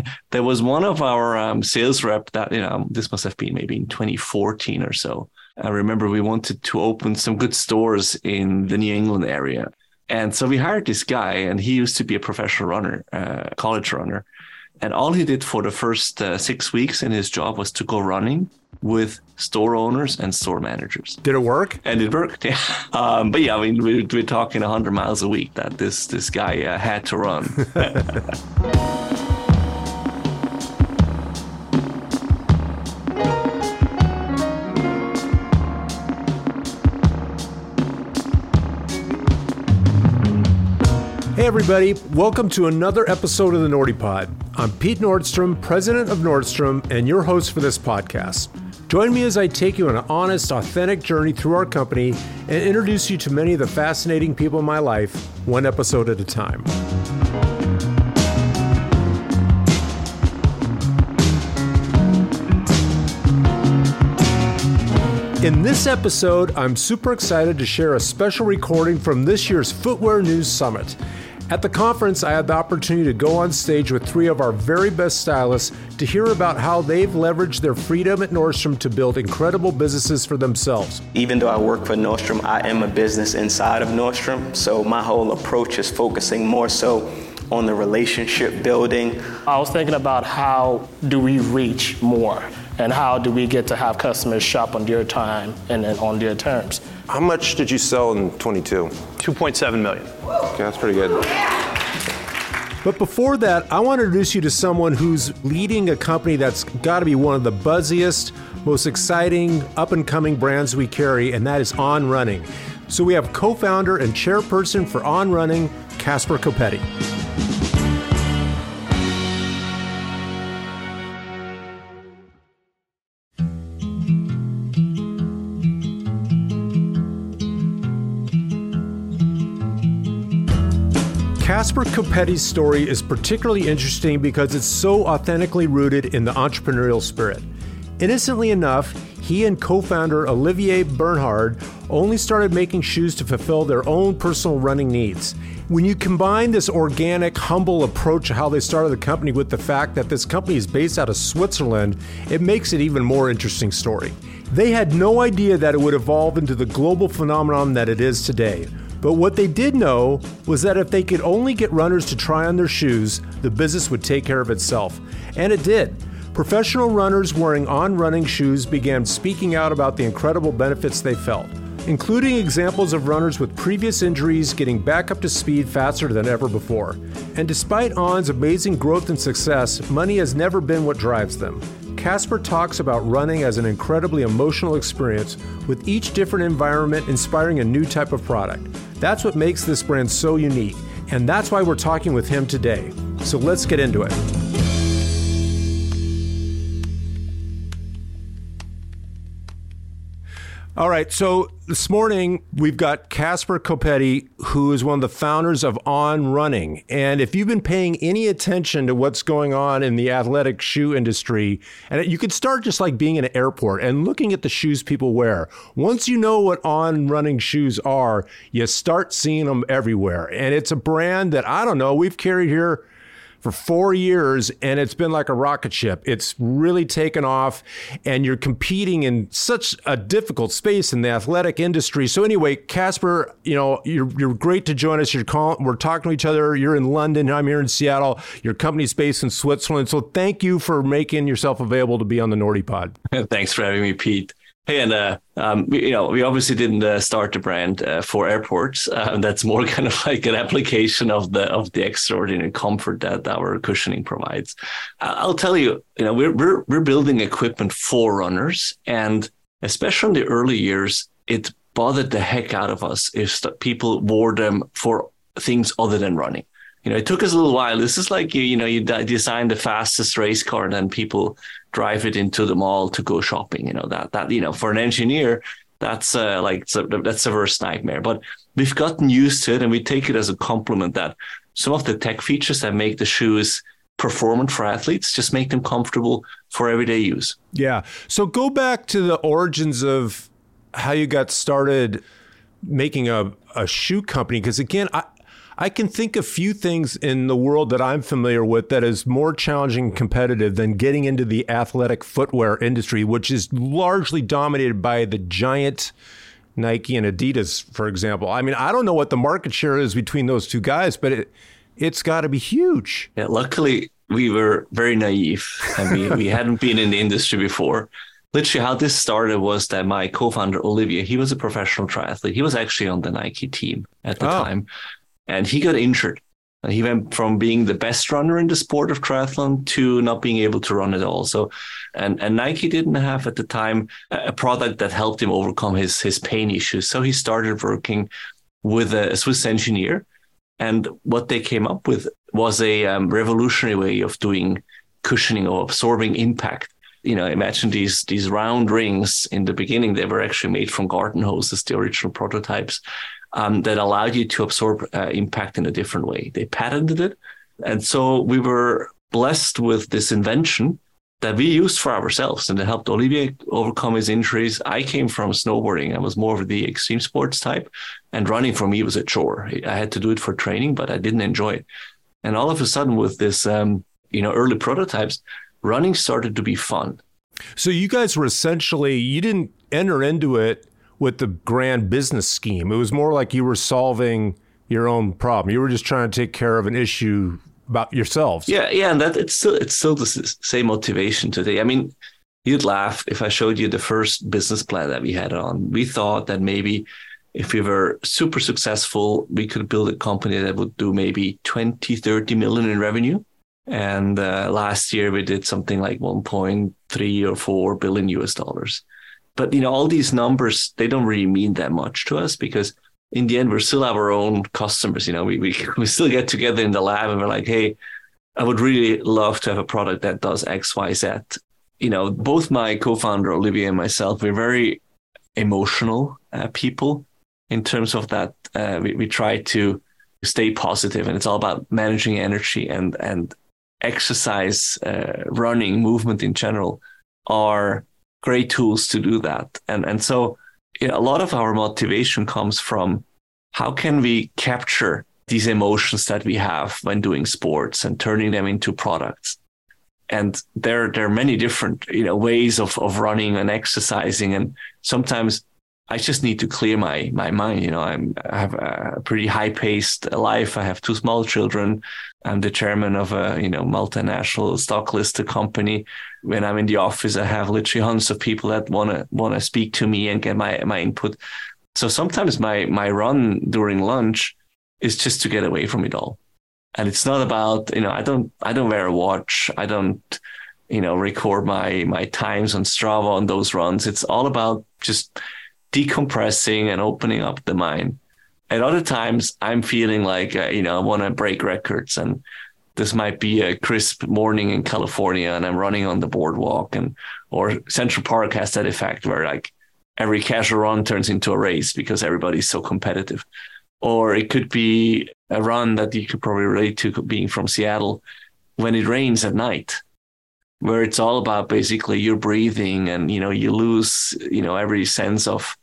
there was one of our um, sales rep that you know this must have been maybe in 2014 or so. I remember we wanted to open some good stores in the New England area, and so we hired this guy, and he used to be a professional runner, uh, college runner, and all he did for the first uh, six weeks in his job was to go running with store owners and store managers. Did it work? And it worked. Yeah. Um, but yeah, I mean, we're, we're talking 100 miles a week that this this guy uh, had to run. everybody, welcome to another episode of the Nordy Pod. I'm Pete Nordstrom, president of Nordstrom, and your host for this podcast. Join me as I take you on an honest, authentic journey through our company and introduce you to many of the fascinating people in my life, one episode at a time. In this episode, I'm super excited to share a special recording from this year's Footwear News Summit. At the conference, I had the opportunity to go on stage with three of our very best stylists to hear about how they've leveraged their freedom at Nordstrom to build incredible businesses for themselves. Even though I work for Nordstrom, I am a business inside of Nordstrom, so my whole approach is focusing more so on the relationship building. I was thinking about how do we reach more and how do we get to have customers shop on their time and on their terms. How much did you sell in 22? 2.7 million. Okay, that's pretty good. But before that, I want to introduce you to someone who's leading a company that's got to be one of the buzziest, most exciting, up and coming brands we carry, and that is On Running. So we have co founder and chairperson for On Running, Caspar Coppetti. Caspar Coppetti's story is particularly interesting because it's so authentically rooted in the entrepreneurial spirit. Innocently enough, he and co founder Olivier Bernhard only started making shoes to fulfill their own personal running needs. When you combine this organic, humble approach to how they started the company with the fact that this company is based out of Switzerland, it makes it even more interesting story. They had no idea that it would evolve into the global phenomenon that it is today. But what they did know was that if they could only get runners to try on their shoes, the business would take care of itself. And it did. Professional runners wearing on running shoes began speaking out about the incredible benefits they felt, including examples of runners with previous injuries getting back up to speed faster than ever before. And despite On's amazing growth and success, money has never been what drives them. Caspar talks about running as an incredibly emotional experience, with each different environment inspiring a new type of product. That's what makes this brand so unique, and that's why we're talking with him today. So let's get into it. All right. So this morning we've got Caspar Coppetti, who is one of the founders of On Running. And if you've been paying any attention to what's going on in the athletic shoe industry, and you could start just like being in an airport and looking at the shoes people wear. Once you know what On Running shoes are, you start seeing them everywhere. And it's a brand that I don't know, we've carried here for four years and it's been like a rocket ship. It's really taken off and you're competing in such a difficult space in the athletic industry. So anyway, Caspar, you know, you're, you're great to join us. You're calling, we're talking to each other. You're in London. I'm here in Seattle. Your company's based in Switzerland. So thank you for making yourself available to be on the Nordy Pod. Thanks for having me, Pete. Hey, and uh, um, we, you know, we obviously didn't uh, start the brand uh, for airports. Uh, that's more kind of like an application of the of the extraordinary comfort that our cushioning provides. I'll tell you, you know, we're we're we're building equipment for runners, and especially in the early years, it bothered the heck out of us if people wore them for things other than running you know, it took us a little while. This is like you, you know, you design the fastest race car, and then people drive it into the mall to go shopping. You know that that you know for an engineer, that's uh, like that's a worst nightmare. But we've gotten used to it, and we take it as a compliment that some of the tech features that make the shoes performant for athletes just make them comfortable for everyday use. Yeah. So go back to the origins of how you got started making a, a shoe company because again I I can think of few things in the world that I'm familiar with that is more challenging and competitive than getting into the athletic footwear industry, which is largely dominated by the giant Nike and Adidas, for example. I mean, I don't know what the market share is between those two guys, but it, it's got to be huge. Yeah, luckily we were very naive and we, we hadn't been in the industry before. Literally, how this started was that my co-founder Olivier, he was a professional triathlete. He was actually on the Nike team at the oh. time, and he got injured. And he went from being the best runner in the sport of triathlon to not being able to run at all. So, and and Nike didn't have at the time a product that helped him overcome his his pain issues. So he started working with a Swiss engineer, and what they came up with was a um, revolutionary way of doing cushioning or absorbing impact you know, imagine these these round rings. In the beginning, they were actually made from garden hoses, the original prototypes, um, that allowed you to absorb uh, impact in a different way. They patented it, and so we were blessed with this invention that we used for ourselves, and it helped Olivier overcome his injuries. I came from snowboarding; I was more of the extreme sports type, and running for me was a chore. I had to do it for training, but I didn't enjoy it. And all of a sudden, with this, um, you know, early prototypes, running started to be fun. So you guys were essentially you didn't enter into it with the grand business scheme. It was more like you were solving your own problem. You were just trying to take care of an issue about yourselves. Yeah, yeah, and that it's still it's still the same motivation today. I mean, you'd laugh if I showed you the first business plan that we had on. We thought that maybe if we were super successful, we could build a company that would do maybe 20, 30 million in revenue. And uh, last year we did something like 1.3 or 4 billion US dollars. But you know, all these numbers they don't really mean that much to us because in the end we're still our own customers. You know, we we we still get together in the lab and we're like, hey, I would really love to have a product that does X, Y, Z. You know, both my co-founder Olivier and myself, we're very emotional uh, people in terms of that. Uh, we we try to stay positive, and it's all about managing energy and and exercise, uh, running, movement in general are great tools to do that. And and so you know, a lot of our motivation comes from how can we capture these emotions that we have when doing sports and turning them into products. And there, there are many different, you know, ways of, of running and exercising. And sometimes I just need to clear my my mind. You know, I'm I have a pretty high paced life. I have two small children. I'm the chairman of a you know multinational stock listed company. When I'm in the office, I have literally hundreds of people that wanna wanna speak to me and get my my input. So sometimes my my run during lunch is just to get away from it all. And it's not about you know I don't I don't wear a watch. I don't you know record my my times on Strava on those runs. It's all about just decompressing and opening up the mind. At other times, I'm feeling like, uh, you know, I want to break records. And this might be a crisp morning in California and I'm running on the boardwalk and, or Central Park has that effect where like every casual run turns into a race because everybody's so competitive. Or it could be a run that you could probably relate to being from Seattle when it rains at night where it's all about basically your breathing and you know you lose you know every sense of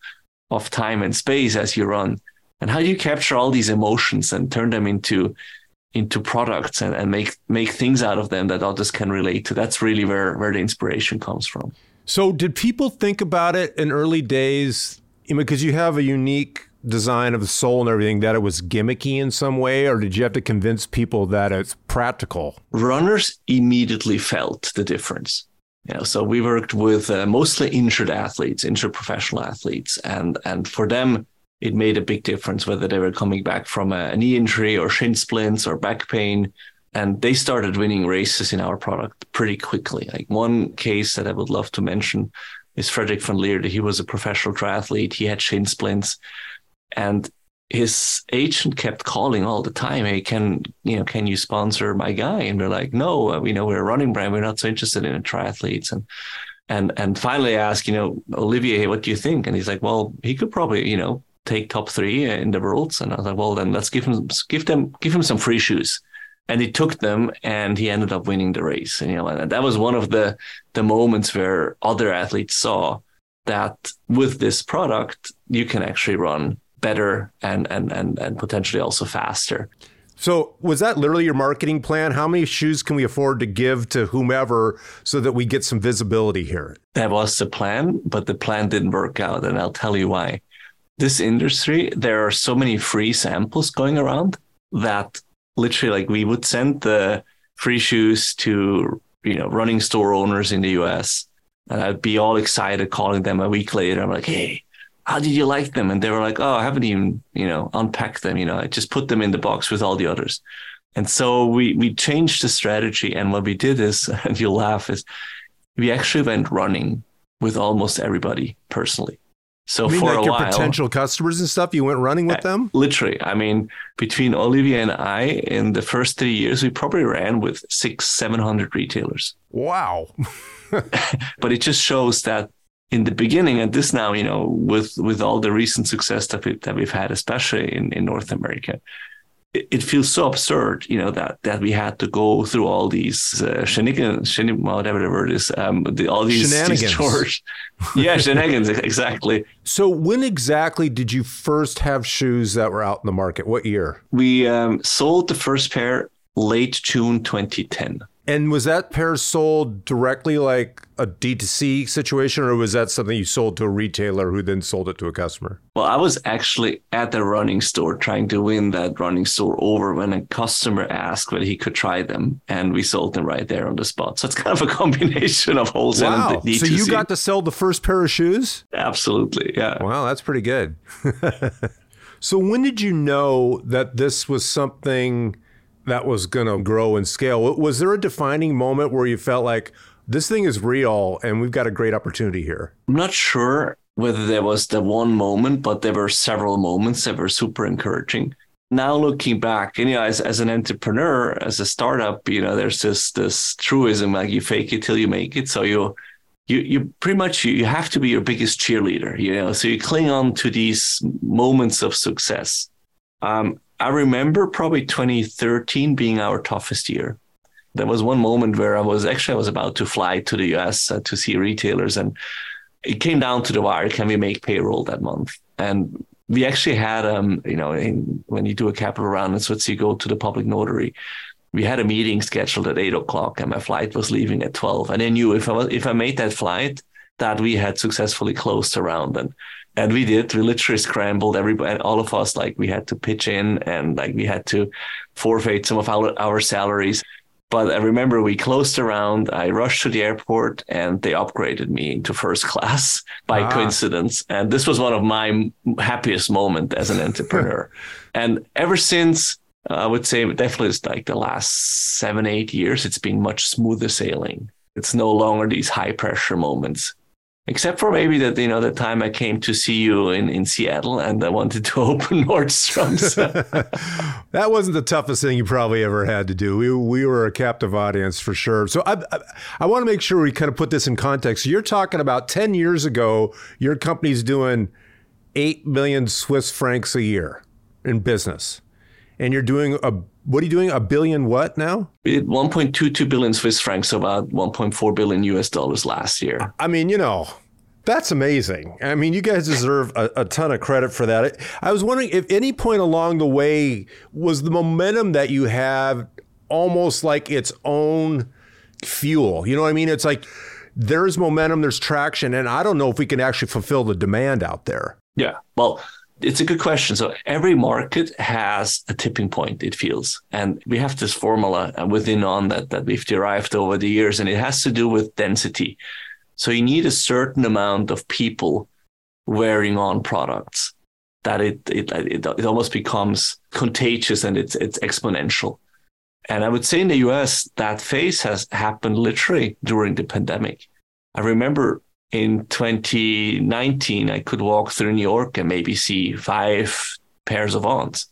of time and space as you run and how do you capture all these emotions and turn them into into products and, and make make things out of them that others can relate to that's really where where the inspiration comes from so did people think about it in early days because you have a unique design of the sole and everything that it was gimmicky in some way, or did you have to convince people that it's practical? Runners immediately felt the difference. Know, so we worked with uh, mostly injured athletes, injured professional athletes, and and for them it made a big difference whether they were coming back from a, knee injury or shin splints or back pain. And they started winning races in our product pretty quickly. Like one case that I would love to mention is Frederik van Lierde. He was a professional triathlete. He had shin splints and his agent kept calling all the time. Hey, can you know? Can you sponsor my guy? And we're like, no, uh, you know, we're a running brand. We're not so interested in triathletes. And and and finally, I asked, you know, Olivier, what do you think? And he's like, well, he could probably, you know, take top three in the worlds. And I was like, well, then let's give him give them give him some free shoes. And he took them, and he ended up winning the race. And you know, and that was one of the the moments where other athletes saw that with this product, you can actually run better and and and and potentially also faster. So, was that literally your marketing plan? How many shoes can we afford to give to whomever so that we get some visibility here? That was the plan, but the plan didn't work out. And I'll tell you why. This industry, there are so many free samples going around that literally, like, we would send the free shoes to, you know, running store owners in the US. And I'd be all excited calling them a week later. I'm like, hey, how did you like them? And they were like, oh, I haven't even, you know, unpacked them. You know, I just put them in the box with all the others. And so we we changed the strategy. And what we did is, and you'll laugh, is we actually went running with almost everybody personally. So You mean for like a your while, potential customers and stuff, you went running with uh, them? literally, I mean, between Olivier and I, in the first three years, we probably ran with six, seven hundred retailers. Wow. but it just shows that in the beginning and this now you know with with all the recent success that, we, that we've had especially in, in north america it, it feels so absurd you know that that we had to go through all these uh, shenanigans shenig- whatever the word is um the, all these, Shenanigans. these yeah shenanigans exactly So, when exactly did you first have shoes that were out in the market? What year? we um, sold the first pair late june 2010 And was that pair sold directly like a D2C situation, or was that something you sold to a retailer who then sold it to a customer? Well, I was actually at the running store trying to win that running store over when a customer asked whether he could try them, and we sold them right there on the spot. So it's kind of a combination of wholesale Wow. and D2C. So you got to sell the first pair of shoes? absolutely, yeah. Wow, that's pretty good. so when did you know that this was something that was going to grow and scale? Was there a defining moment where you felt like this thing is real and we've got a great opportunity here? I'm not sure whether there was the one moment, but there were several moments that were super encouraging. Now looking back, and you know, as, as an entrepreneur, as a startup, you know, there's this this truism like you fake it till you make it. So you you you pretty much you, have to be your biggest cheerleader, you know. So you cling on to these moments of success. Um, I remember probably 2013 being our toughest year. There was one moment where I was actually I was about to fly to the US uh, to see retailers, and it came down to the wire. Can we make payroll that month? And we actually had, um, you know, in, when you do a capital round in Switzerland, you go to the public notary. We had a meeting scheduled at eight o'clock, and my flight was leaving at twelve. And I knew if I was, if I made that flight, that we had successfully closed the round. And and we did. We literally scrambled everybody, all of us. Like we had to pitch in, and like we had to forfeit some of our our salaries. But I remember we closed the round. I rushed to the airport and they upgraded me into first class by Ah. coincidence. And this was one of my happiest moments as an entrepreneur. and ever since, I would say definitely it's like the last seven, eight years, it's been much smoother sailing. It's no longer these high pressure moments. Except for maybe that, you know, the time I came to see you in, in Seattle and I wanted to open Nordstrom's. that wasn't the toughest thing you probably ever had to do. We, we were a captive audience for sure. So I, I, I want to make sure we kind of put this in context. You're talking about 10 years ago, your company's doing 8 million Swiss francs a year in business. And you're doing a, what are you doing? A billion what now? We did 1.22 billion Swiss francs, about 1.4 billion US dollars last year. I mean, you know, that's amazing. I mean, you guys deserve a, a ton of credit for that. I was wondering if any point along the way was the momentum that you have almost like its own fuel. You know what I mean? It's like there's momentum, there's traction, and I don't know if we can actually fulfill the demand out there. Yeah. Well, it's a good question. So every market has a tipping point, it feels. And we have this formula uh, within on that that we've derived over the years, and it has to do with density. So you need a certain amount of people wearing on products that it it it, it almost becomes contagious and it's it's exponential. And I would say in the US that phase has happened literally during the pandemic. I remember in 2019 I could walk through New York and maybe see five pairs of aunts.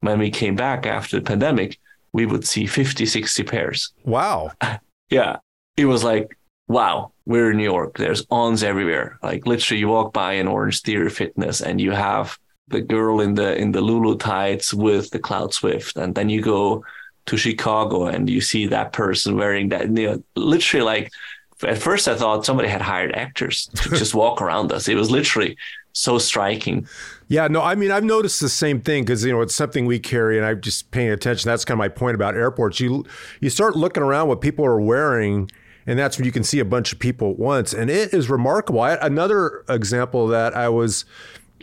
When we came back after the pandemic, we would see 50, 60 pairs. Wow. Yeah. It was like, wow, we're in New York. There's ons everywhere. Like literally you walk by an Orange Theory Fitness and you have the girl in the in the Lulu tights with the Cloud Swift. And then you go to Chicago and you see that person wearing that, you know, literally like at first I thought somebody had hired actors to just walk around us. It was literally so striking. Yeah, no, I mean, I've noticed the same thing because you know it's something we carry, and I'm just paying attention. That's kind of my point about airports. You you start looking around what people are wearing, and that's when you can see a bunch of people at once, and it is remarkable. I, another example that I was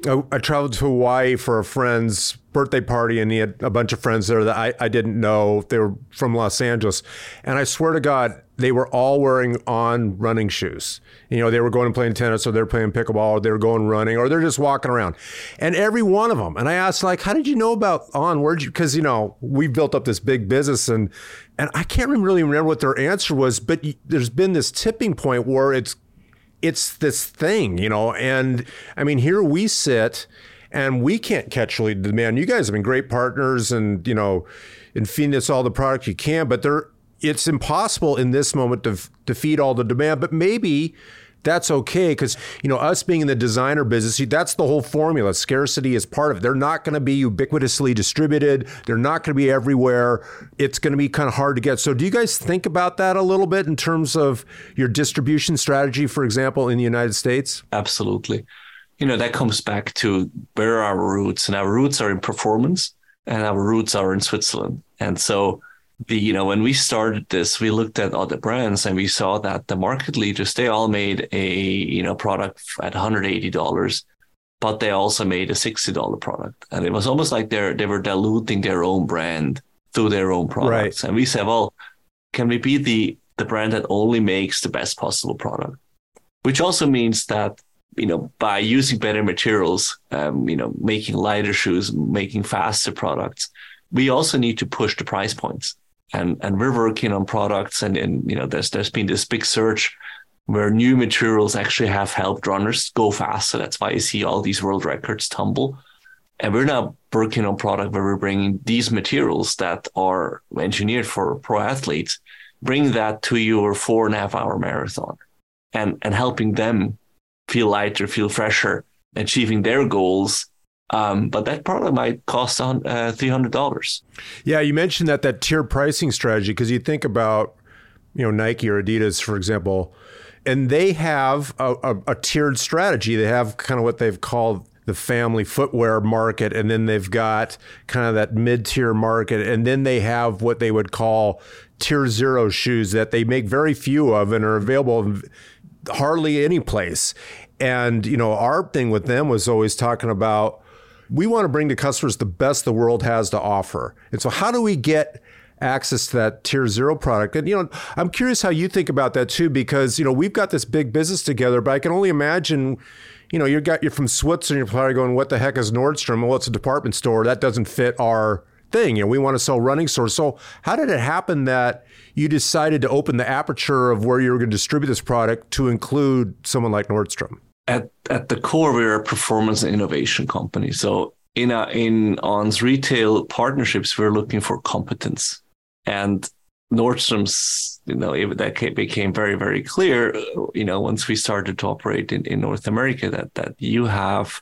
I, I, traveled to Hawaii for a friend's birthday party, and he had a bunch of friends there that I, I didn't know. They were from Los Angeles. And I swear to God, they were all wearing on running shoes. You know, they were going and playing tennis, or they're playing pickleball, or they're going running, or they're just walking around. And every one of them. And I asked, like, how did you know about on? Where'd you? Because you know, we've built up this big business, and and I can't really remember what their answer was, but there's been this tipping point where it's it's this thing, you know. And I mean, here we sit and we can't catch lead demand. You guys have been great partners and, you know, and feeding us all the product you can, but there it's impossible in this moment to, to feed all the demand. But maybe that's okay because you know us being in the designer business that's the whole formula. Scarcity is part of it. They're not going to be ubiquitously distributed. They're not going to be everywhere. It's going to be kind of hard to get. So do you guys think about that a little bit in terms of your distribution strategy for example in the united states? Absolutely. You know that comes back to where are our roots and our roots are in performance and our roots are in switzerland. And so you know when we started this we looked at other brands and we saw that the market leaders they all made a you know product at $180 but they also made a $60 product. And it was almost like they're they were diluting their own brand through their own products. Right. and we said well can we be the the brand that only makes the best possible product? Which also means that you know by using better materials um, you know making lighter shoes making faster products we also need to push the price points and and we're working on products and, and you know there's there's been this big search where new materials actually have helped runners go faster. That's why you see all these world records tumble. And we're now working on product where we're bringing these materials that are engineered for pro athletes, bring that to your four and a half hour marathon and, and helping them feel lighter, feel fresher, achieving their goals um, but that product might cost uh, three hundred dollars. Yeah, you mentioned that that tier pricing strategy because you think about you know Nike or Adidas, for example, and they have a, a, a tiered strategy. They have kind of what they've called the family footwear market, and then they've got kind of that mid tier market, and then they have what they would call tier zero shoes that they make very few of and are available hardly any place. And you know, our thing with them was always talking about we want to bring to customers the best the world has to offer. And so, how do we get access to that tier zero product? And, you know, I'm curious how you think about that too, because, you know, we've got this big business together, but I can only imagine. You know, you got you're from Switzerland. You're probably going, "What the heck is Nordstrom? Well, it's a department store. That doesn't fit our thing. You know, we want to sell running stores. So, how did it happen that you decided to open the aperture of where you were going to distribute this product to include someone like Nordstrom? At at the core, we're a performance and innovation company. So in a, in On's retail partnerships, we're looking for competence, and Nordstrom's, you know, that became very very clear. You know, once we started to operate in, in North America, that that you have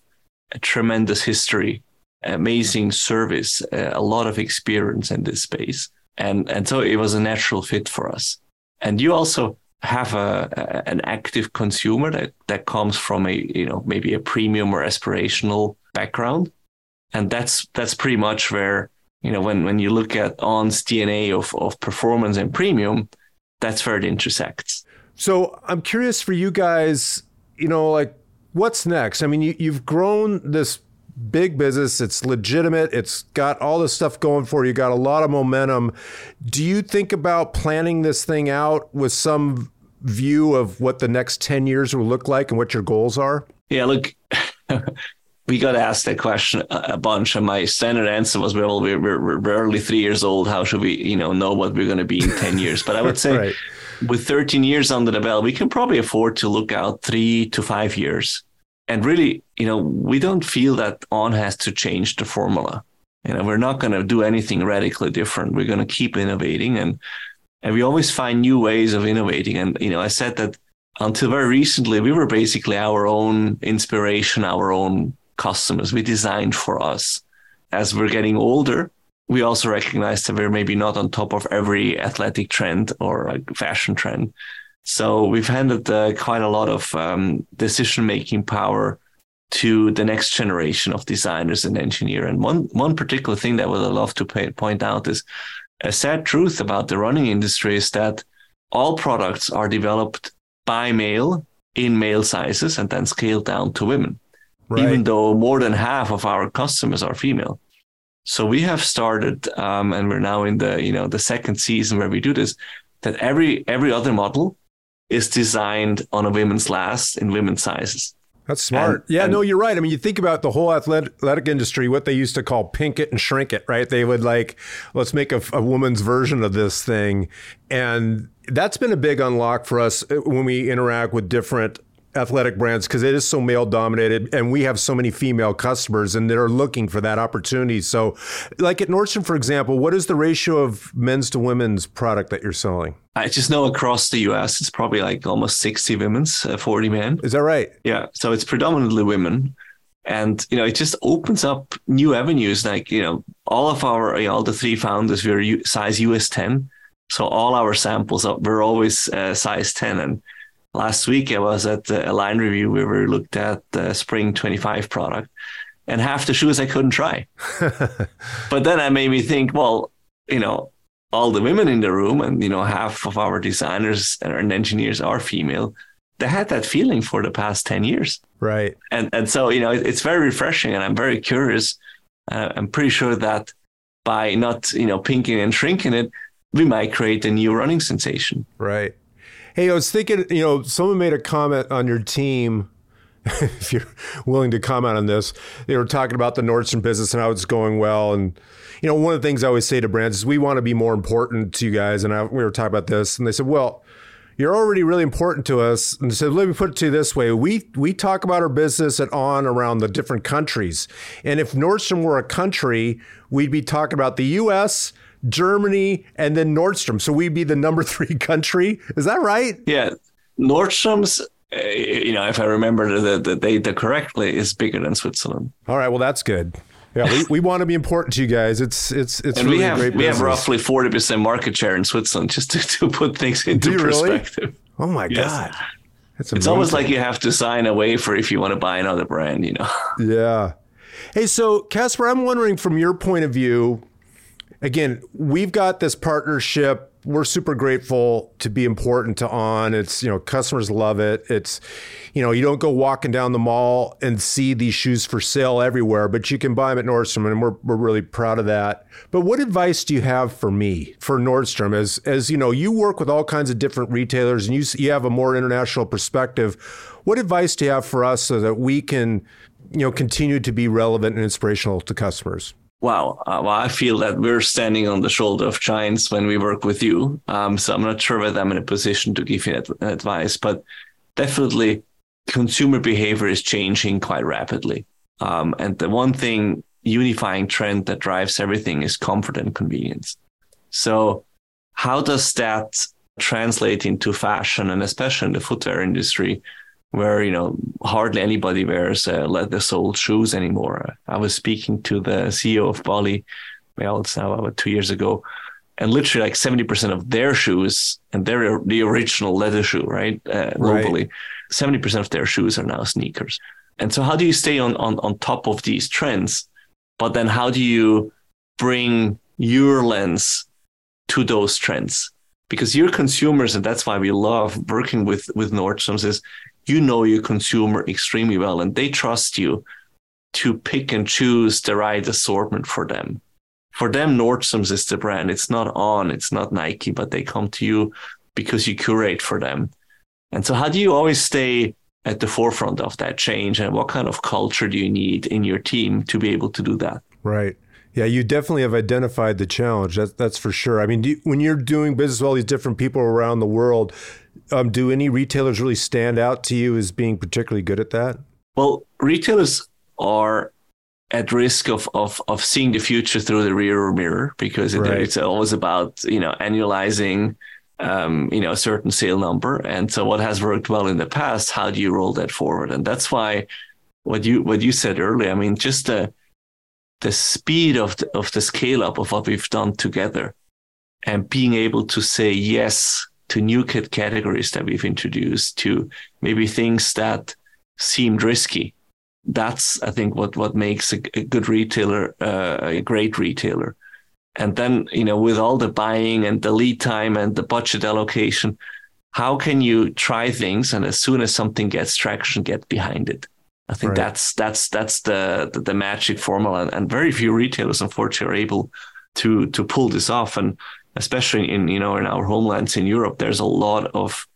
a tremendous history, amazing service, a lot of experience in this space, and and so it was a natural fit for us. And you also have a, a, an active consumer that that comes from a you know maybe a premium or aspirational background. And that's that's pretty much where you know when when you look at on's dna of of performance and premium that's where it intersects. So i'm curious for you guys you know like what's next? I mean you, you've grown this big business. It's legitimate. It's got all this stuff going for you. Got a lot of momentum. Do you think about planning this thing out with some view of what the next 10 years will look like and what your goals are? Yeah, look, we got asked that question a bunch, and my standard answer was, "Well, we're, we're, barely three years old. How should we, you know, know what we're going to be in ten years?" But I would say, right. with 13 years under the belt, we can probably afford to look out three to five years and really, you know, we don't feel that On has to change the formula. You know, we're not going to do anything radically different. We're going to keep innovating, and and we always find new ways of innovating. And you know, I said that until very recently, we were basically our own inspiration, our own customers. We designed for us. As we're getting older, we also recognize that we're maybe not on top of every athletic trend or like fashion trend. So we've handed uh, quite a lot of um, decision making power to the next generation of designers and engineers. And one one particular thing that I would love to pay, point out is a sad truth about the running industry is that all products are developed by male in male sizes and then scaled down to women, right. even though more than half of our customers are female. So we have started, um, and we're now in the you know the second season where we do this. That every every other model is designed on a women's last in women's sizes. That's smart. And, yeah, and, no, you're right. I mean, you think about the whole athletic industry, what they used to call pink it and shrink it, right? They would like, let's make a, a woman's version of this thing. And that's been a big unlock for us uh, when we interact with different athletic brands because it is so male dominated and we have so many female customers and they're looking for that opportunity. So, like at Nordstrom, for example, what is the ratio of men's to women's product that you're selling? I just know across the US, it's probably like almost 60 women's, uh, 40 men. Is that right? Yeah. So it's predominantly women. And, you know, it just opens up new avenues. Like, you know, all of our, you know, all the three founders, we're size US 10. So all our samples are, were always uh, size 10. And last week I was at a line review where we looked at the spring 25 product and half the shoes I couldn't try. but then that made me think, well, you know, all the women in the room and, you know, half of our designers and engineers are female. They had that feeling for the past 10 years. Right. And, and so, you know, it's very refreshing and I'm very curious. Uh, I'm pretty sure that by not, you know, pinking and shrinking it, we might create a new running sensation. Right. Hey, I was thinking, you know, someone made a comment on your team. if you're willing to comment on this, they were talking about the Nordstrom business and how it's going well. And, you know, one of the things I always say to brands is we want to be more important to you guys. And I, we were talking about this, and they said, well, you're already really important to us. And so let me put it to you this way. We we talk about our business at on around the different countries. And if Nordstrom were a country, we'd be talking about the US, Germany, and then Nordstrom. So we'd be the number three country. Is that right? Yeah. Nordstrom's, uh, you know, if I remember the, the data correctly, is bigger than Switzerland. All right. Well, that's good. Yeah, we, we want to be important to you guys. It's it's it's and really we have great we business. have roughly forty percent market share in Switzerland, just to, to put things into perspective. Really? Oh my yes. god, that's It's almost like you have to sign a waiver if you want to buy another brand, you know. Yeah. Hey, so Caspar, I'm wondering from your point of view, again, we've got this partnership. We're super grateful to be important to On. It's, you know, customers love it. It's, you know, you don't go walking down the mall and see these shoes for sale everywhere, but you can buy them at Nordstrom, and we're, we're really proud of that. But what advice do you have for me, for Nordstrom? As, as you know, you work with all kinds of different retailers and you, you have a more international perspective. What advice do you have for us so that we can, you know, continue to be relevant and inspirational to customers? Wow. Uh, well, I feel that we're standing on the shoulder of giants when we work with you. Um, so I'm not sure whether I'm in a position to give you that advice, but definitely consumer behavior is changing quite rapidly. Um, and the one thing unifying trend that drives everything is comfort and convenience. So how does that translate into fashion and especially in the footwear industry? Where you know hardly anybody wears uh, leather-soled shoes anymore. I was speaking to the CEO of Bally, well, it's now about two years ago, and literally like seventy percent of their shoes, and they're the original leather shoe, right? Uh, globally, seventy percent of their shoes are now sneakers. And so, how do you stay on on on top of these trends? But then, how do you bring your lens to those trends? Because your consumers, and that's why we love working with with Nordstrom's, is you know your consumer extremely well and they trust you to pick and choose the right assortment for them. For them, Nordstrom's is the brand. It's not on, it's not Nike, but they come to you because you curate for them. And so, how do you always stay at the forefront of that change? And what kind of culture do you need in your team to be able to do that? Right. Yeah, you definitely have identified the challenge. That's that's for sure. I mean, you, when you're doing business with all these different people around the world, um, do any retailers really stand out to you as being particularly good at that? Well, retailers are at risk of of of seeing the future through the rear mirror because it, right. it's always about you know annualizing um, you know a certain sale number and so what has worked well in the past how do you roll that forward and that's why what you what you said earlier i mean just the the speed of the, of the scale up of what we've done together and being able to say yes to new categories that we've introduced, to maybe things that seemed risky, that's I think what what makes a, a good retailer uh, a great retailer. And then you know with all the buying and the lead time and the budget allocation, how can you try things and as soon as something gets traction, get behind it? I think right. that's that's that's the, the, the magic formula, and, and very few retailers, unfortunately, are able to to pull this off. And especially in you know in our homelands in Europe, there's a lot of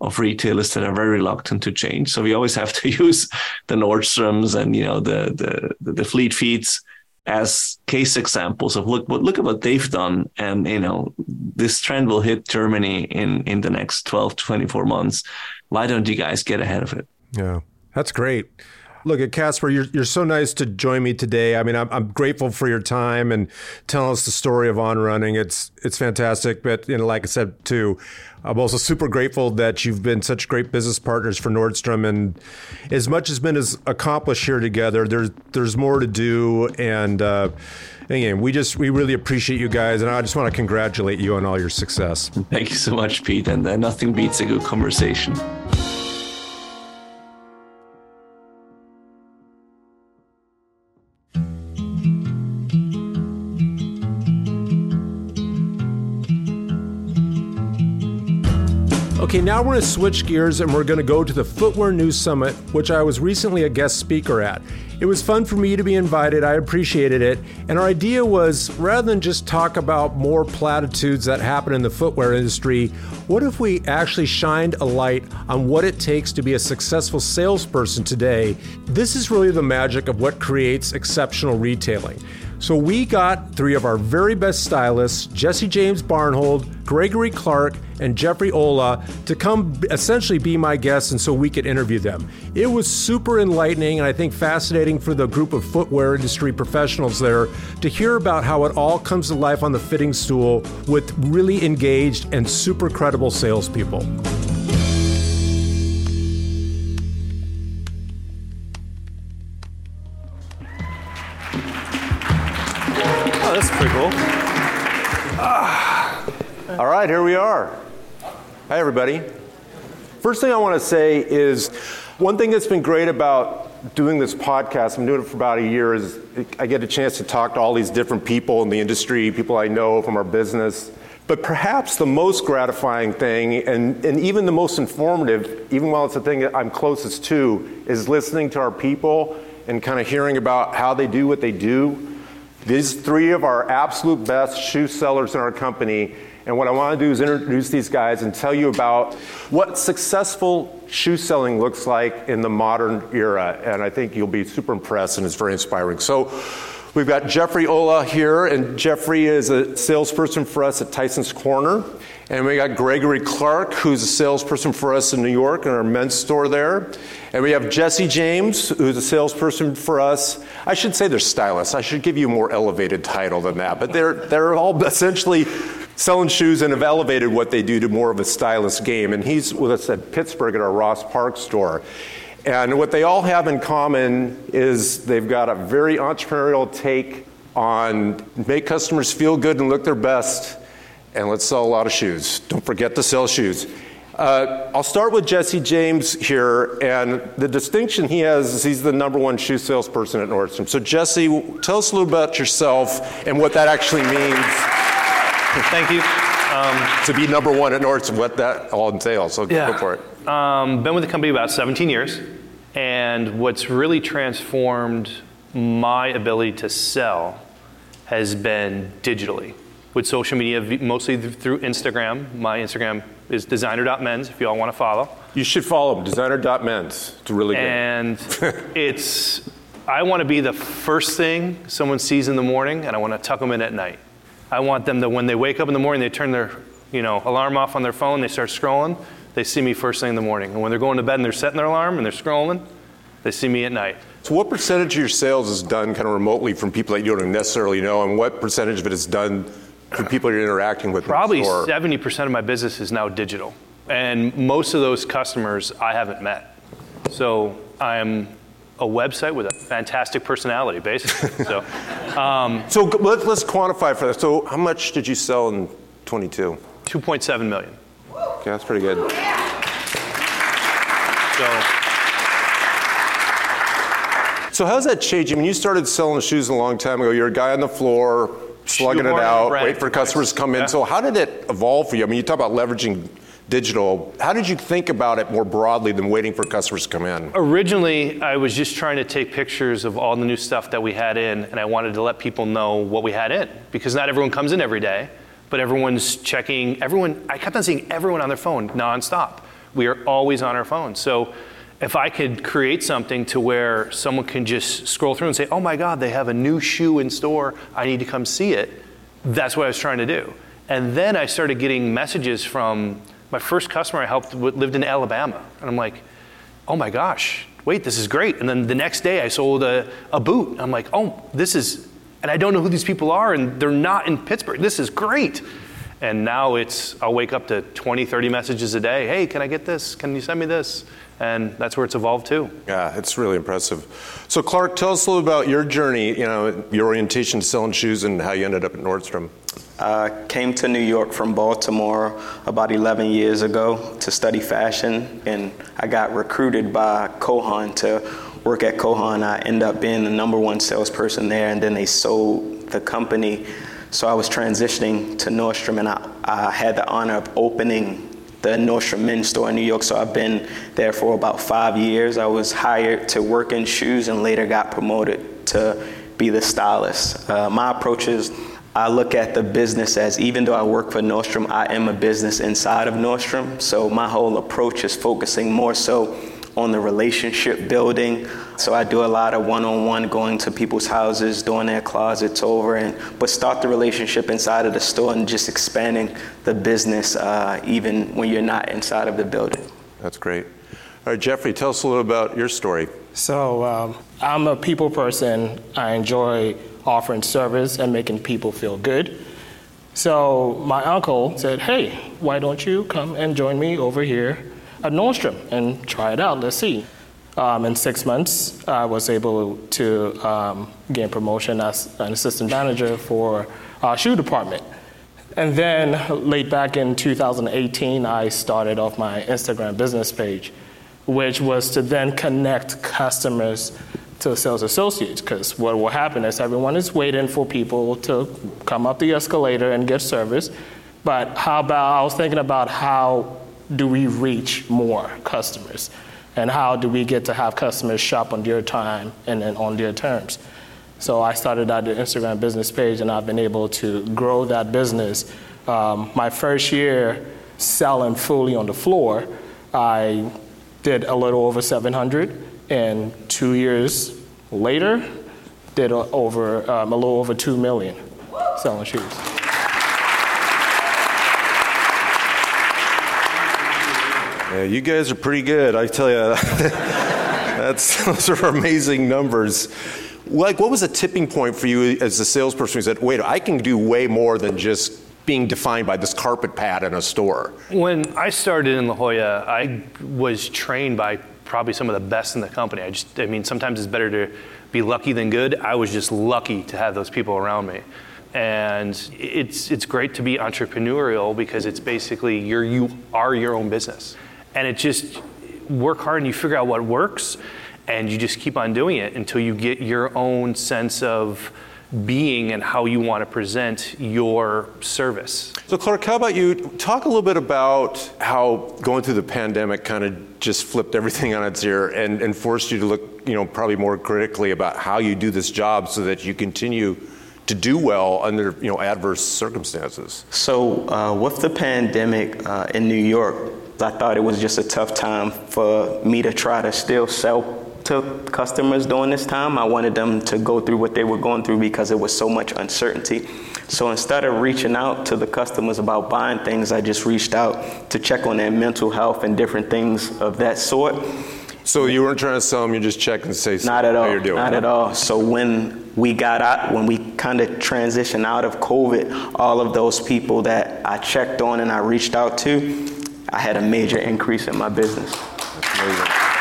of retailers that are very reluctant to change. So we always have to use the Nordstroms and you know the the the Fleet Feets as case examples of look what look at what they've done and you know this trend will hit Germany in in the next 12 24 months. Why don't you guys get ahead of it? Yeah. That's great Look, at Caspar, you're, you're so nice to join me today. I mean, I'm, I'm grateful for your time and telling us the story of On Running. It's it's fantastic. But you know, like I said too, I'm also super grateful that you've been such great business partners for Nordstrom. And as much has been as accomplished here together, there's there's more to do. And uh, again, we just we really appreciate you guys, and I just want to congratulate you on all your success. Thank you so much, Pete. And uh, nothing beats a good conversation. Now we're going to switch gears and we're going to go to the Footwear News Summit, which I was recently a guest speaker at. It was fun for me to be invited, I appreciated it. And our idea was rather than just talk about more platitudes that happen in the footwear industry, what if we actually shined a light on what it takes to be a successful salesperson today? This is really the magic of what creates exceptional retailing. So we got three of our very best stylists, Jesse James Barnholdt, Gregory Clark, and Jeffrey Ola, to come essentially be my guests and so we could interview them. It was super enlightening and I think fascinating for the group of footwear industry professionals there to hear about how it all comes to life on the fitting stool with really engaged and super credible salespeople. Oh, that's pretty cool. Ah. All right, here we are. Hi, everybody. First thing I want to say is one thing that's been great about doing this podcast, I'm doing it for about a year, is I get a chance to talk to all these different people in the industry, people I know from our business. But perhaps the most gratifying thing, and, and even the most informative, even while it's the thing that I'm closest to, is listening to our people and kind of hearing about how they do what they do. These three of our absolute best shoe sellers in our company and what I want to do is introduce these guys and tell you about what successful shoe selling looks like in the modern era. And I think you'll be super impressed and it's very inspiring. So we've got Jeffrey Ola here, and Jeffrey is a salesperson for us at Tyson's Corner. And we got Gregory Clark, who's a salesperson for us in New York in our men's store there. And we have Jesse James, who's a salesperson for us. I should say they're stylists. I should give you a more elevated title than that. But they're, they're all essentially selling shoes and have elevated what they do to more of a stylist game. And he's with us at Pittsburgh at our Ross Park store. And what they all have in common is they've got a very entrepreneurial take on make customers feel good and look their best, and let's sell a lot of shoes. Don't forget to sell shoes. Uh, I'll start with Jesse James here, and the distinction he has is he's the number one shoe salesperson at Nordstrom. So, Jesse, tell us a little about yourself and what that actually means. Thank you. Um, to be number one at Nordstrom, what that all entails. So yeah. go for it. Um, been with the company about 17 years, and what's really transformed my ability to sell has been digitally with social media, mostly through Instagram. My Instagram is designer.mens if you all want to follow. You should follow them, designer.mens. It's really good. And it's, I want to be the first thing someone sees in the morning, and I want to tuck them in at night. I want them to, when they wake up in the morning, they turn their you know, alarm off on their phone, they start scrolling, they see me first thing in the morning. And when they're going to bed and they're setting their alarm and they're scrolling, they see me at night. So, what percentage of your sales is done kind of remotely from people that you don't necessarily know, and what percentage of it is done from people you're interacting with? Probably 70% of my business is now digital. And most of those customers I haven't met. So, I am a website with a fantastic personality, basically. so, um, so let, us quantify for that. So, how much did you sell in 22? 2.7 million. Okay, that's pretty good. So, So how's that change? I mean, you started selling shoes a long time ago, you're a guy on the floor, slugging it out, wait for customers to come in. Yeah. So how did it evolve for you? I mean, you talk about leveraging digital. How did you think about it more broadly than waiting for customers to come in? Originally, I was just trying to take pictures of all the new stuff that we had in, and I wanted to let people know what we had in because not everyone comes in every day, but everyone's checking. Everyone, I kept on seeing everyone on their phone nonstop. We are always on our phone. So if I could create something to where someone can just scroll through and say, "Oh my God, they have a new shoe in store. I need to come see it," that's what I was trying to do. And then I started getting messages from my first customer I helped lived in Alabama, and I'm like oh my gosh, wait, this is great. And then the next day I sold a, a boot. I'm like, oh, this is, and I don't know who these people are, and they're not in Pittsburgh. This is great. And now it's, I'll wake up to 20, 30 messages a day. Hey, can I get this? Can you send me this? And that's where it's evolved to. Yeah, it's really impressive. So Clark, tell us a little about your journey, you know, your orientation to selling shoes and how you ended up at Nordstrom. I came to New York from Baltimore about 11 years ago to study fashion, and I got recruited by Kohan to work at Kohan. I ended up being the number one salesperson there, and then they sold the company. So I was transitioning to Nordstrom, and I, I had the honor of opening the Nordstrom men's store in New York. So I've been there for about five years. I was hired to work in shoes and later got promoted to be the stylist. Uh, my approach is I look at the business as even though I work for Nordstrom, I am a business inside of Nordstrom. So my whole approach is focusing more so on the relationship building. So I do a lot of one-on-one going to people's houses, doing their closets over, and but start the relationship inside of the store and just expanding the business uh, even when you're not inside of the building. That's great. All right, Jeffrey, tell us a little about your story. So um, I'm a people person. I enjoy offering service and making people feel good. So my uncle said, "Hey, why don't you come and join me over here at Nordstrom and try it out? Let's see." Um, in six months, I was able to um, gain promotion as an assistant manager for our shoe department. And then, late back in 2018, I started off my Instagram business page, which was to then connect customers to sales associates. Because what will happen is everyone is waiting for people to come up the escalator and get service. But how about, I was thinking about how do we reach more customers? And how do we get to have customers shop on their time and then on their terms? So I started out the Instagram business page, and I've been able to grow that business. Um, my first year selling fully on the floor, I did a little over 700, and two years later, did over um, a little over two million selling shoes. Yeah, you guys are pretty good, I tell you. That's those are amazing numbers. Like, what was a tipping point for you as a salesperson who said, "Wait, I can do way more than just being defined by this carpet pad in a store"? When I started in La Jolla, I was trained by probably some of the best in the company. I just, I mean, sometimes it's better to be lucky than good. I was just lucky to have those people around me. And it's, it's great to be entrepreneurial because it's basically you're, you are your own business. And it just, work hard and you figure out what works and you just keep on doing it until you get your own sense of being and how you want to present your service. So, Clark, how about you talk a little bit about how going through the pandemic kind of just flipped everything on its ear and, and forced you to look, you know, probably more critically about how you do this job so that you continue to do well under, you know, adverse circumstances? So, uh, with the pandemic uh, in New York, I thought it was just a tough time for me to try to still sell to customers during this time. I wanted them to go through what they were going through because it was so much uncertainty. So instead of reaching out to the customers about buying things, I just reached out to check on their mental health and different things of that sort. So you weren't trying to sell them; you just check and say Not at all. Not at all. So when we got out, when we kind of transitioned out of COVID, all of those people that I checked on and I reached out to, I had a major increase in my business. Amazing.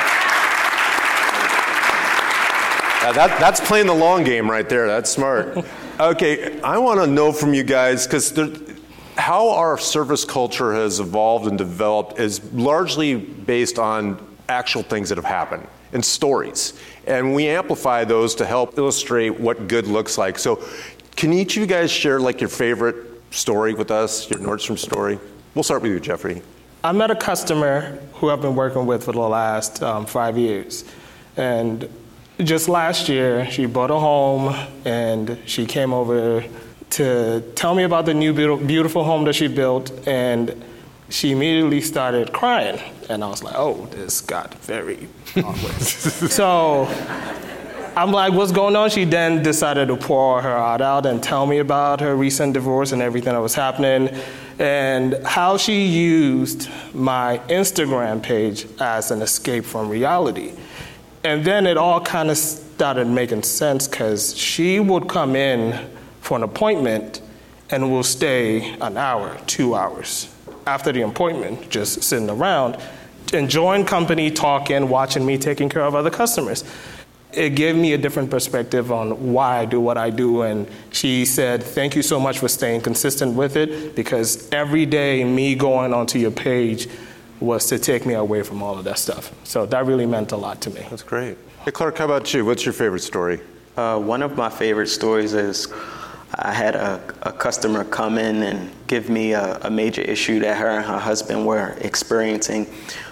Yeah, that, that's playing the long game right there. That's smart. Okay, I want to know from you guys because how our service culture has evolved and developed is largely based on actual things that have happened and stories. And we amplify those to help illustrate what good looks like. So, can each of you guys share like your favorite story with us, your Nordstrom story? We'll start with you, Jeffrey. I met a customer who I've been working with for the last um, five years. And just last year, she bought a home and she came over to tell me about the new beautiful home that she built. And she immediately started crying. And I was like, oh, this got very awkward. so I'm like, what's going on? She then decided to pour her heart out and tell me about her recent divorce and everything that was happening and how she used my Instagram page as an escape from reality. And then it all kind of started making sense because she would come in for an appointment and will stay an hour, two hours after the appointment, just sitting around, enjoying company, talking, watching me taking care of other customers it gave me a different perspective on why I do what I do. And she said, Thank you so much for staying consistent with it because every day me going onto your page was to take me away from all of that stuff. So that really meant a lot to me. That's great. Hey, Clark, how about you? What's your favorite story? Uh, one of my favorite stories is I had a, a customer come in and give me a, a major issue that her and her husband were experiencing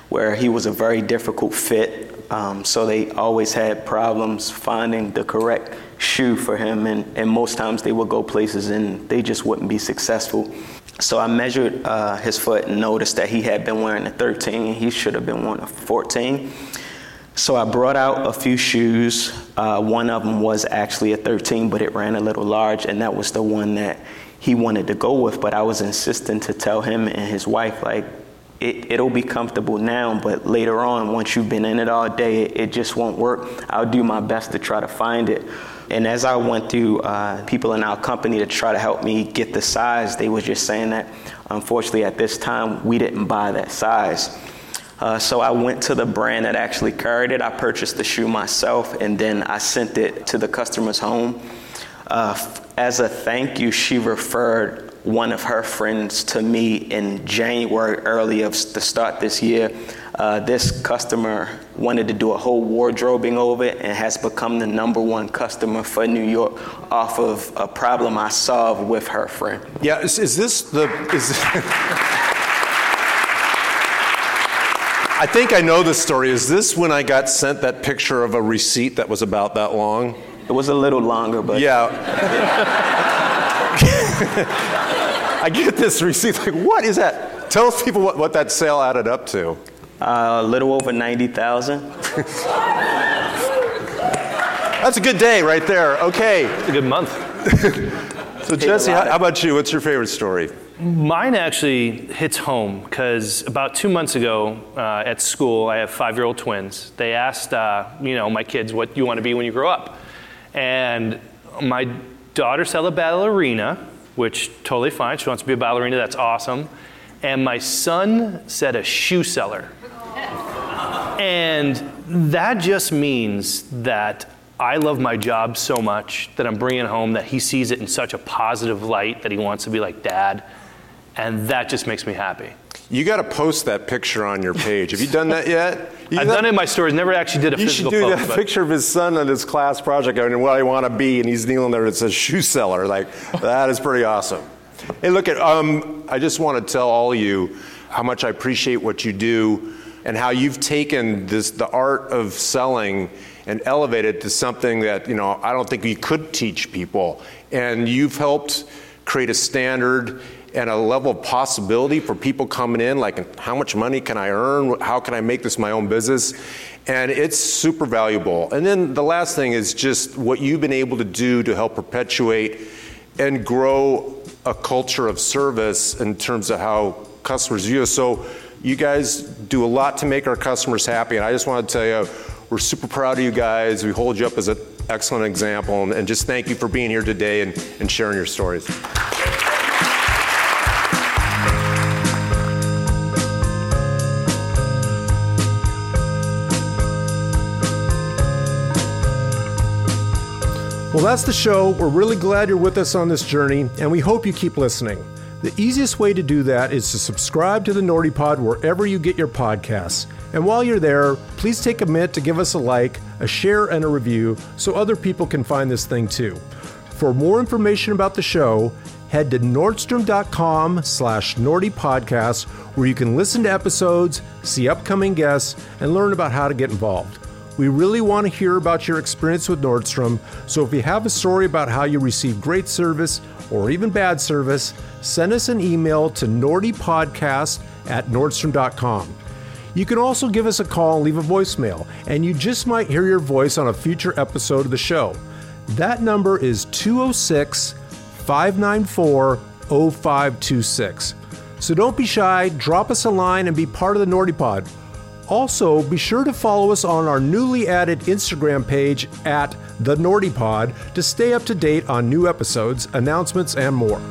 where he was a very difficult fit um, so they always had problems finding the correct shoe for him, and, and most times they would go places and they just wouldn't be successful. So I measured uh, his foot and noticed that he had been wearing a 13. He should have been wearing a 14. So I brought out a few shoes. Uh, one of them was actually a 13, but it ran a little large, and that was the one that he wanted to go with. But I was insistent to tell him and his wife, like, it, it'll be comfortable now, but later on, once you've been in it all day, it, it just won't work. I'll do my best to try to find it. And as I went through uh, people in our company to try to help me get the size, they were just saying that unfortunately at this time we didn't buy that size. Uh, so I went to the brand that actually carried it. I purchased the shoe myself and then I sent it to the customer's home. Uh, as a thank you, she referred one of her friends to me in January, early of the start this year. Uh, this customer wanted to do a whole wardrobing over it and has become the number one customer for New York off of a problem I solved with her friend. Yeah, is, is this the is? I think I know this story. Is this when I got sent that picture of a receipt that was about that long? It was a little longer, but yeah. I get this receipt, like, what is that? Tell people what, what that sale added up to. Uh, a little over 90,000. That's a good day right there. Okay. It's a good month. so, Jesse, how, how about you? What's your favorite story? Mine actually hits home because about two months ago uh, at school, I have five year old twins. They asked, uh, you know, my kids, what you want to be when you grow up? And my daughter said a ballerina, which totally fine. She wants to be a ballerina. That's awesome. And my son said a shoe seller. And that just means that I love my job so much that I'm bringing home that he sees it in such a positive light that he wants to be like dad. And that just makes me happy. You got to post that picture on your page. Have you done that yet? You I've done it in my stories. Never actually did a you physical. You should do post, that picture of his son on his class project and what I want to be, and he's kneeling there. It says shoe seller. Like that is pretty awesome. Hey, look at. Um, I just want to tell all of you how much I appreciate what you do and how you've taken this the art of selling and elevated it to something that you know I don't think we could teach people. And you've helped create a standard and a level of possibility for people coming in, like how much money can I earn? How can I make this my own business? And it's super valuable. And then the last thing is just what you've been able to do to help perpetuate and grow a culture of service in terms of how customers view us. So you guys do a lot to make our customers happy. And I just want to tell you, we're super proud of you guys. We hold you up as an excellent example. And, just thank you for being here today and, and sharing your stories. Well, that's the show. We're really glad you're with us on this journey, and we hope you keep listening. The easiest way to do that is to subscribe to the Nordy Pod wherever you get your podcasts. And while you're there, please take a minute to give us a like, a share, and a review so other people can find this thing too. For more information about the show, head to nordstrom.com slash Nordy Podcast, where you can listen to episodes, see upcoming guests, and learn about how to get involved. We really want to hear about your experience with Nordstrom, so if you have a story about how you received great service or even bad service, send us an email to nordypodcast at nordstrom.com. You can also give us a call and leave a voicemail, and you just might hear your voice on a future episode of the show. That number is 206 594 0526. So don't be shy, drop us a line and be part of the NordyPod. Also, be sure to follow us on our newly added Instagram page at The NordyPod to stay up to date on new episodes, announcements, and more.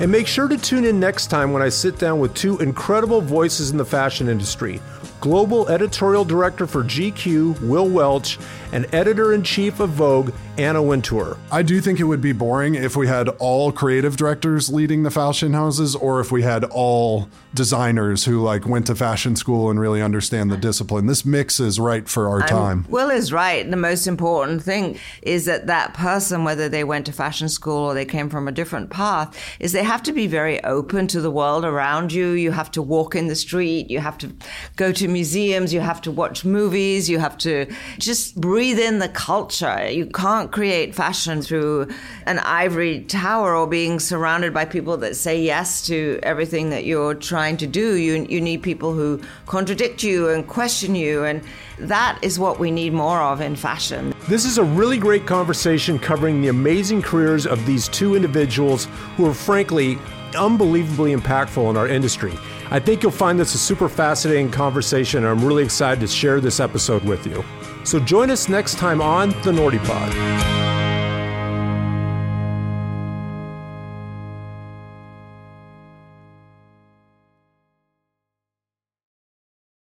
And make sure to tune in next time when I sit down with two incredible voices in the fashion industry Global Editorial Director for GQ, Will Welch, and Editor in Chief of Vogue, Anna Wintour. I do think it would be boring if we had all creative directors leading the fashion houses or if we had all designers who like went to fashion school and really understand the discipline. This mix is right for our time. Will is right. The most important thing is that that person, whether they went to fashion school or they came from a different path, is they have to be very open to the world around you. You have to walk in the street. You have to go to museums. You have to watch movies. You have to just breathe in the culture. You can't create fashion through an ivory tower or being surrounded by people that say yes to everything that you're trying to do. You, you need people who contradict you and question you. And that is what we need more of in fashion. This is a really great conversation covering the amazing careers of these two individuals who are frankly unbelievably impactful in our industry. I think you'll find this a super fascinating conversation, and I'm really excited to share this episode with you. So join us next time on The Nordy Pod.